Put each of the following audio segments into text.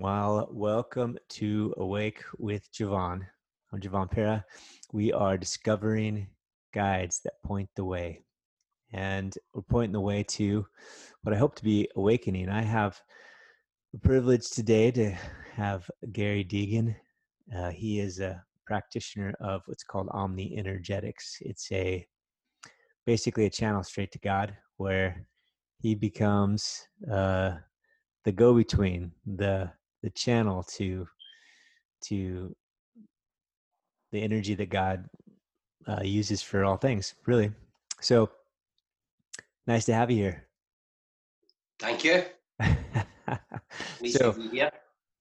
Well, welcome to Awake with Javon. I'm Javon Pera. We are discovering guides that point the way. And we're pointing the way to what I hope to be awakening. I have the privilege today to have Gary Deegan. Uh, he is a practitioner of what's called Omni Energetics. It's a basically a channel straight to God where he becomes uh, the go-between, the the channel to to the energy that God uh, uses for all things, really. So nice to have you here. Thank you. so,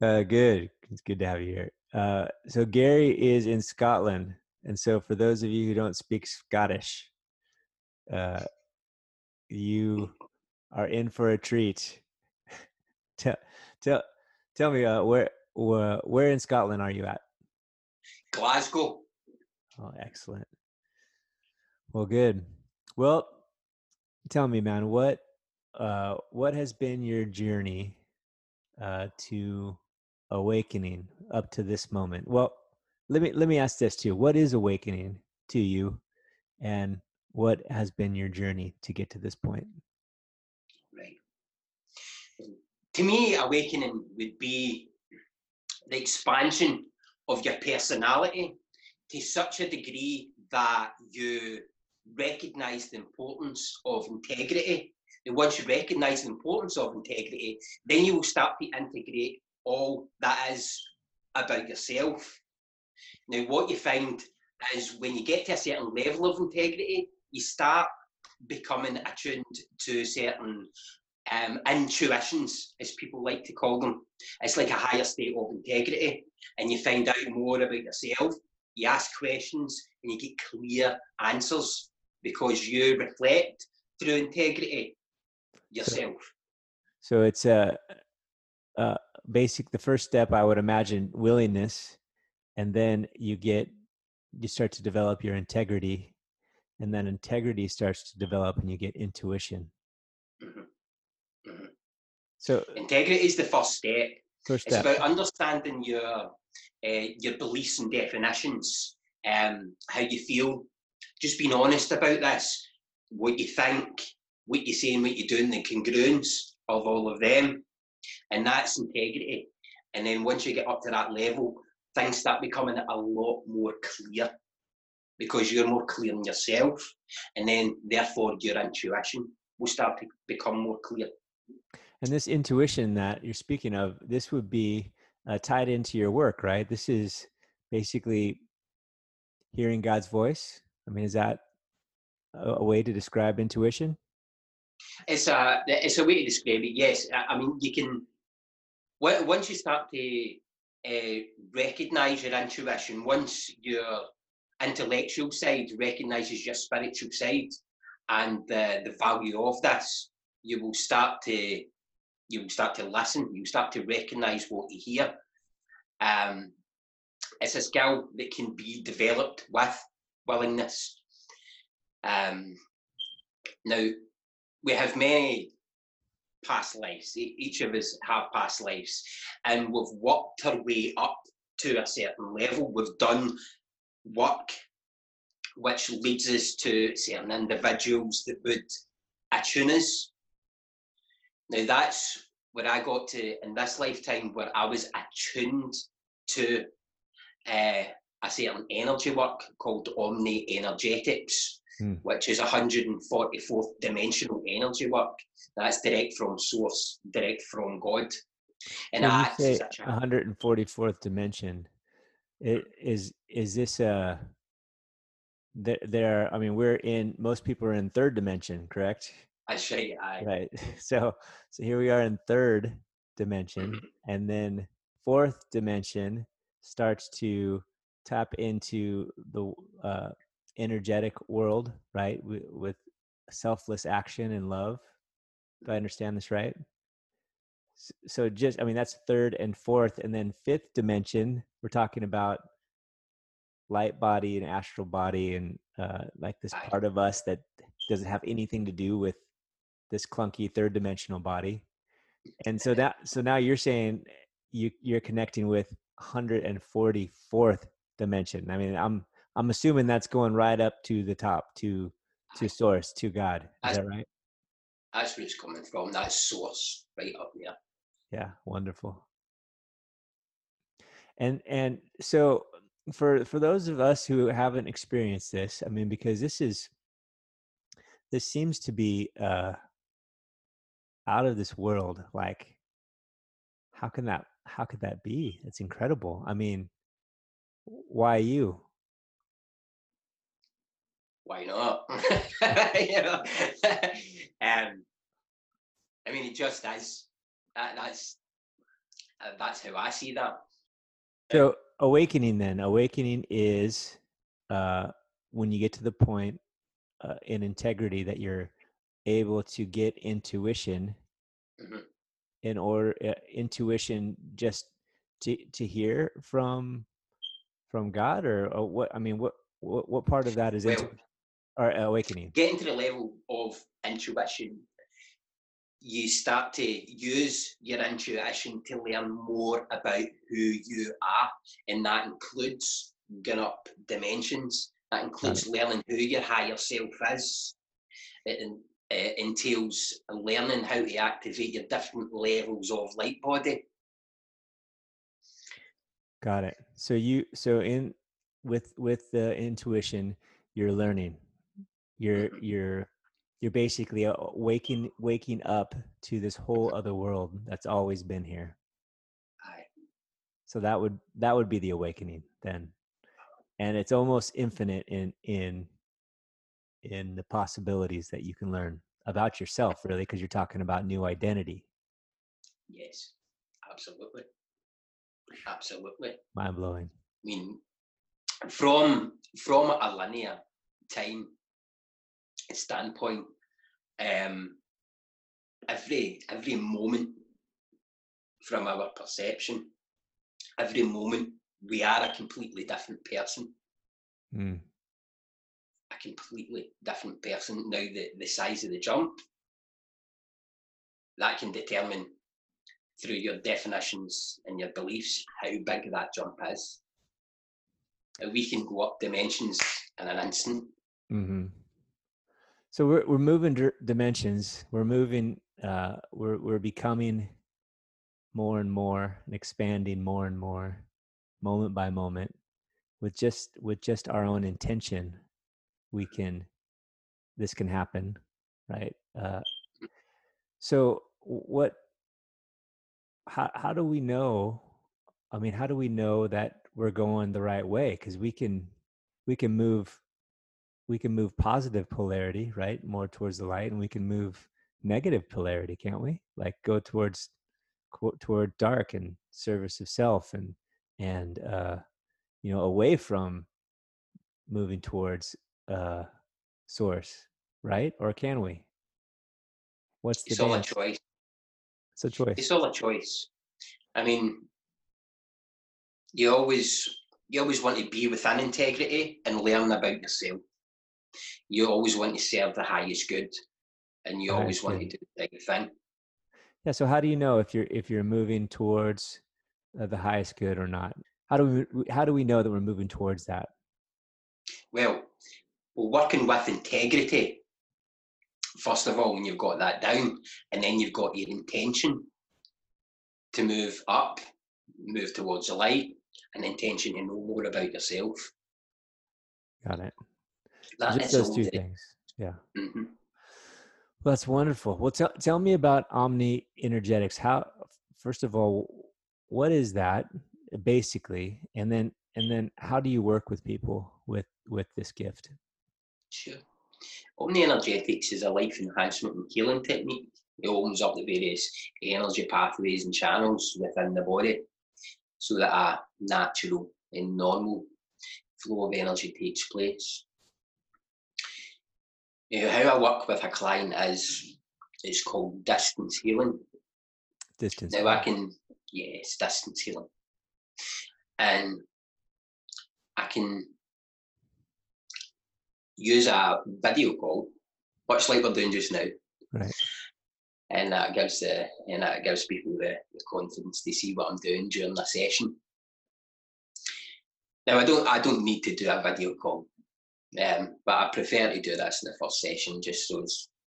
uh, good. It's good to have you here. Uh, so Gary is in Scotland, and so for those of you who don't speak Scottish, uh, you are in for a treat. tell, tell, tell me, uh, where, where, where in Scotland are you at? Glasgow. Oh, excellent. Well, good. Well, tell me, man, what, uh, what has been your journey, uh, to awakening up to this moment? Well, let me let me ask this too. What is awakening to you, and what has been your journey to get to this point? To me, awakening would be the expansion of your personality to such a degree that you recognize the importance of integrity. And once you recognize the importance of integrity, then you will start to integrate all that is about yourself. Now, what you find is when you get to a certain level of integrity, you start becoming attuned to certain um, intuitions, as people like to call them. It's like a higher state of integrity, and you find out more about yourself. You ask questions and you get clear answers because you reflect through integrity yourself. So, so it's a, a basic. The first step, I would imagine, willingness, and then you get you start to develop your integrity, and then integrity starts to develop, and you get intuition. So integrity is the first step. First step. It's about understanding your uh, your beliefs and definitions, um, how you feel. Just being honest about this, what you think, what you say, and what you're doing, the congruence of all of them, and that's integrity. And then once you get up to that level, things start becoming a lot more clear because you're more clear in yourself, and then therefore your intuition will start to become more clear. And this intuition that you're speaking of, this would be uh, tied into your work, right? This is basically hearing God's voice. I mean, is that a, a way to describe intuition? It's a it's a way to describe it. Yes, I mean you can once you start to uh, recognize your intuition, once your intellectual side recognizes your spiritual side and the the value of this, you will start to you start to listen, you start to recognize what you hear. Um, it's a skill that can be developed with willingness. Um, now, we have many past lives. Each of us have past lives, and we've worked our way up to a certain level. We've done work which leads us to certain individuals that would attune us now that's where I got to in this lifetime where I was attuned to uh, a certain energy work called Omni Energetics, hmm. which is 144th dimensional energy work. That's direct from source, direct from God. And when I say 144th dimension, it, is is this a there, there? I mean, we're in. Most people are in third dimension, correct? I say I. Right. So so here we are in third dimension, mm-hmm. and then fourth dimension starts to tap into the uh, energetic world, right? With, with selfless action and love. Do I understand this right? So just, I mean, that's third and fourth, and then fifth dimension. We're talking about light body and astral body, and uh, like this part of us that doesn't have anything to do with this clunky third dimensional body and so that so now you're saying you you're connecting with 144th dimension. I mean, I'm I'm assuming that's going right up to the top to to source to God. Is That's- that right? That's where it's coming from. That source right up there. Yeah, wonderful. And and so for for those of us who haven't experienced this, I mean, because this is this seems to be uh out of this world. Like, how can that how could that be? It's incredible. I mean, why you? Why not? you know, um, I mean, it just is. That, that's uh, that's how I see that. So awakening then, awakening is uh when you get to the point uh, in integrity that you're able to get intuition Mhm. in order uh, intuition just to to hear from from God or, or what I mean what what, what part of that is Well, intu- or awakening getting to the level of intuition, you start to use your intuition to learn more about who you are, and that includes going up dimensions. That includes learning who your higher self is. It en- uh, entails learning how to activate your different levels of light body. got it so you so in with with the intuition you're learning you're Mhm. you're you're basically uh, waking waking up to this whole other world that's always been here Aye. so that would that would be the awakening then and it's almost infinite in in in the possibilities that you can learn about yourself really because you're talking about new identity. Yes, absolutely, absolutely. mind-blowing. I mean, from from a linear time standpoint, um, every every moment from our perception, every moment we are a completely different person, Mm, a completely different person. Now the, the size of the jump, that can determine through your definitions and your beliefs how big that jump is. Uh, We can go up dimensions in an instant. hmm so we're we're moving dir- dimensions we're moving uh we're we're becoming more and more and expanding more and more moment by moment with just with just our own intention we can this can happen right? Uh so what how how do we know i mean how do we know that we're going the right way? Because we can we can move we can move positive polarity right more towards the light and we can move negative polarity can't we? Like go towards toward dark and service of self and and uh you know away from moving towards uh source right or can we what's the It's all a choice. it's a choice It's all a choice. I mean, you always you always want to be within integrity and learn about yourself. You always want to serve the highest good, and you always want to do the right thing. yeah so how do you know if you're if you're moving towards uh, the highest good or not how do we how do we know that we're moving towards that Well, well, working with integrity, first of all, when you've got that down, and then you've got your intention to move up, move towards the light, and intention to know more about yourself. got it That just those two things yeah Mhm. Well, that's wonderful. Well, tell tell me about Omni Energetics. How, first of all, what is that basically, and then and then how do you work with people with with this gift? Sure. Omni Energetics is a life enhancement and healing technique. It opens up the various energy pathways and channels within the body so that a natural and normal flow of energy takes place. Now, how I work with a client is it's called distance healing. Distance. Now I can, yes, distance healing, and I can use a video call, much like we're doing just now, Right. and that gives the and that gives people the, the confidence to see what I'm doing during the session. Now I don't I don't need to do a video call, um, but I prefer to do this in the first session just so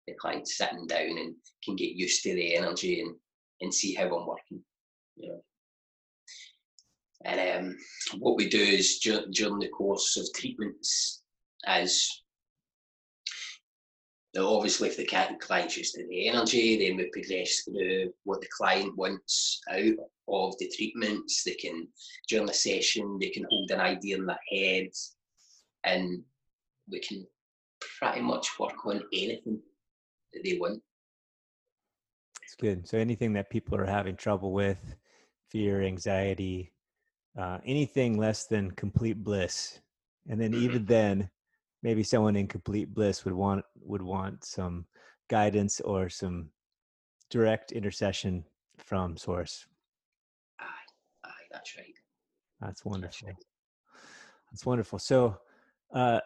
the client's sitting down and can get used to the energy and and see how I'm working. You know. And um, what we do is dur- during the course of treatments, as obviously if the client's used to the energy, then we progress through what the client wants out of the treatments. They can, during the session, they can hold an idea in their head and we can pretty much work on anything that they want. It's good. So anything that people are having trouble with, fear, anxiety, uh, anything less than complete bliss. And then mm-hmm. even then, maybe someone in complete bliss would want would want some guidance or some direct intercession from source. Aye aye that's right that's wonderful. That's, right. that's wonderful. So uh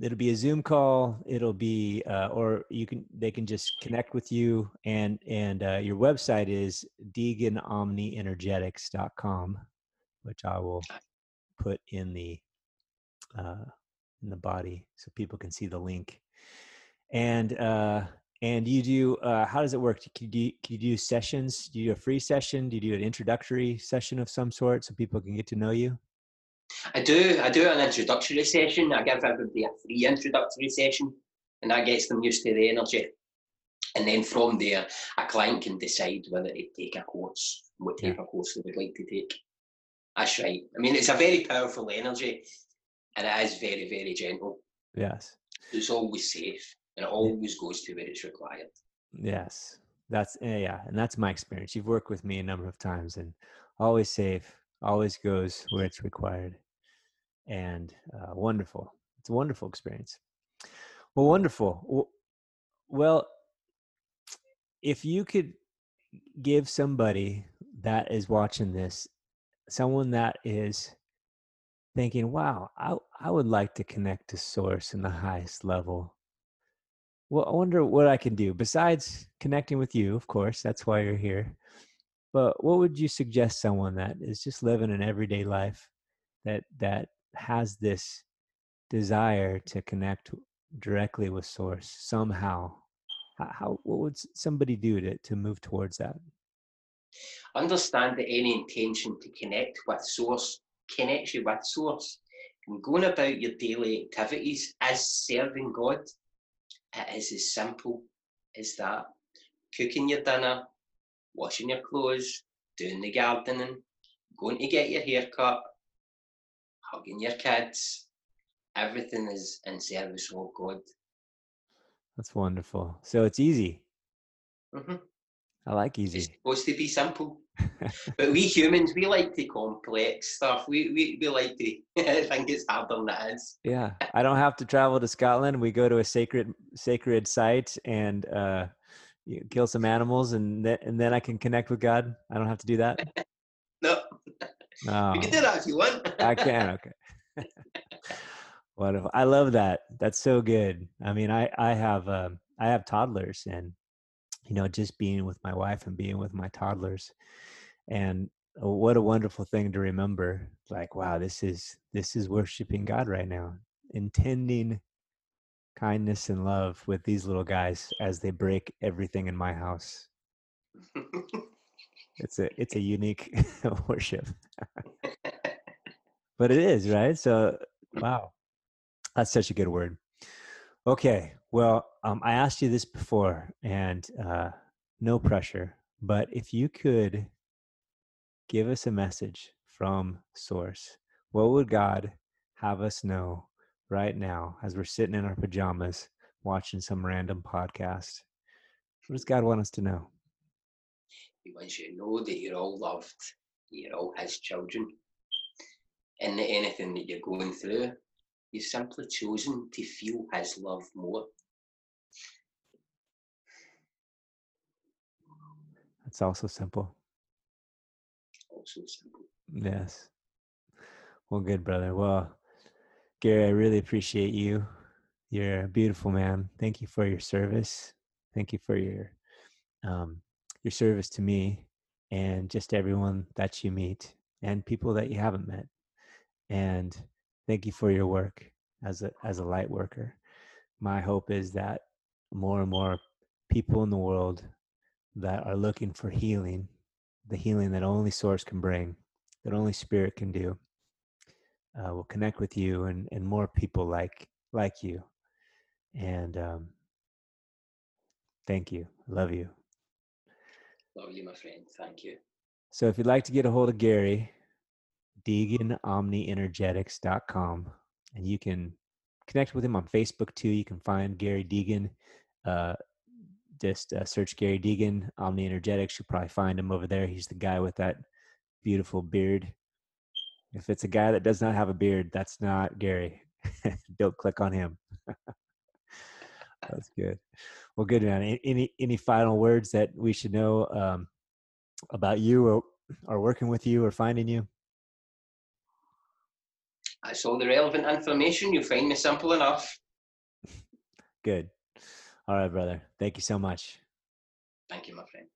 it'll be a zoom call it'll be uh, or you can they can just connect with you and and uh, your website is deeganomnienergetics.com which i will put in the uh, in the body so people can see the link. And uh and you do uh how does it work? Can you, do, you do sessions? Do you do a free session? Do you do an introductory session of some sort so people can get to know you? I do i do an introductory session. I give everybody a free introductory session and that gets them used to the energy. And then from there a client can decide whether to take a course what type yeah. of course they would like to take. That's right. I mean it's a very powerful energy and it is very, very gentle. Yes. It's always safe and it always goes to where it's required. Yes. That's yeah, and that's my experience. You've worked with me a number of times and always safe, always goes where it's required. And uh, wonderful. It's a wonderful experience. Well, wonderful. Well, if you could give somebody that is watching this, someone that is thinking, wow, I, I would like to connect to source in the highest level. Well, I wonder what I can do besides connecting with you, of course, that's why you're here. But what would you suggest someone that is just living an everyday life that that has this desire to connect directly with source somehow? How, how what would somebody do to, to move towards that? Understand that any intention to connect with source connects you with source. And going about your daily activities as serving God, it is as simple as that. Cooking your dinner, washing your clothes, doing the gardening, going to get your hair cut, hugging your kids. Everything is in service of God. That's wonderful. So it's easy. Mm-hmm. I like easy. It's supposed to be simple. but we humans, we like to complex stuff. We we, we like to think it's harder than it is. Yeah, I don't have to travel to Scotland. We go to a sacred sacred site and uh, kill some animals, and th- and then I can connect with God. I don't have to do that. no, oh. you can do that if you want. I can. Okay. Wonderful. I love that. That's so good. I mean, I I have um, I have toddlers, and you know, just being with my wife and being with my toddlers. And uh, what a wonderful thing to remember like wow this is this is worshiping god right now intending kindness and love with these little guys as they break everything in my house. It's a it's a unique worship. But it is right? So wow. That's such a good word. Okay well um, i asked you this before and uh, no pressure but if you could give us a message from source. What would God have us know right now as we're sitting in our pajamas watching some random podcast? What does God want us to know? He wants you to know that you're all loved, you're all His children. And that anything that you're going through, you've simply chosen to feel His love more. That's also simple so simple. Yes. Well, good, brother. Well, Gary, I really appreciate you. You're a beautiful man. Thank you for your service. Thank you for your um, your service to me and just everyone that you meet and people that you haven't met. And thank you for your work as a as a light worker. My hope is that more and more people in the world that are looking for healing, the healing that only Source can bring, that only Spirit can do, uh, will connect with you and and more people like like you. And um, thank you. Love you. Love you, my friend. Thank you. So if you'd like to get a hold of Gary, DeeganOmniEnergetics.com, and you can connect with him on Facebook too. You can find Gary Deegan. Uh, just uh, search Gary Deegan, Omni Energetics. You'll probably find him over there. He's the guy with that beautiful beard. If it's a guy that does not have a beard, that's not Gary. Don't click on him. that's good. Well, good man. Any any final words that we should know um, about you or or working with you or finding you? That's all the relevant information. You'll find me simple enough. Good. All right, brother. Thank you so much. Thank you, my friend.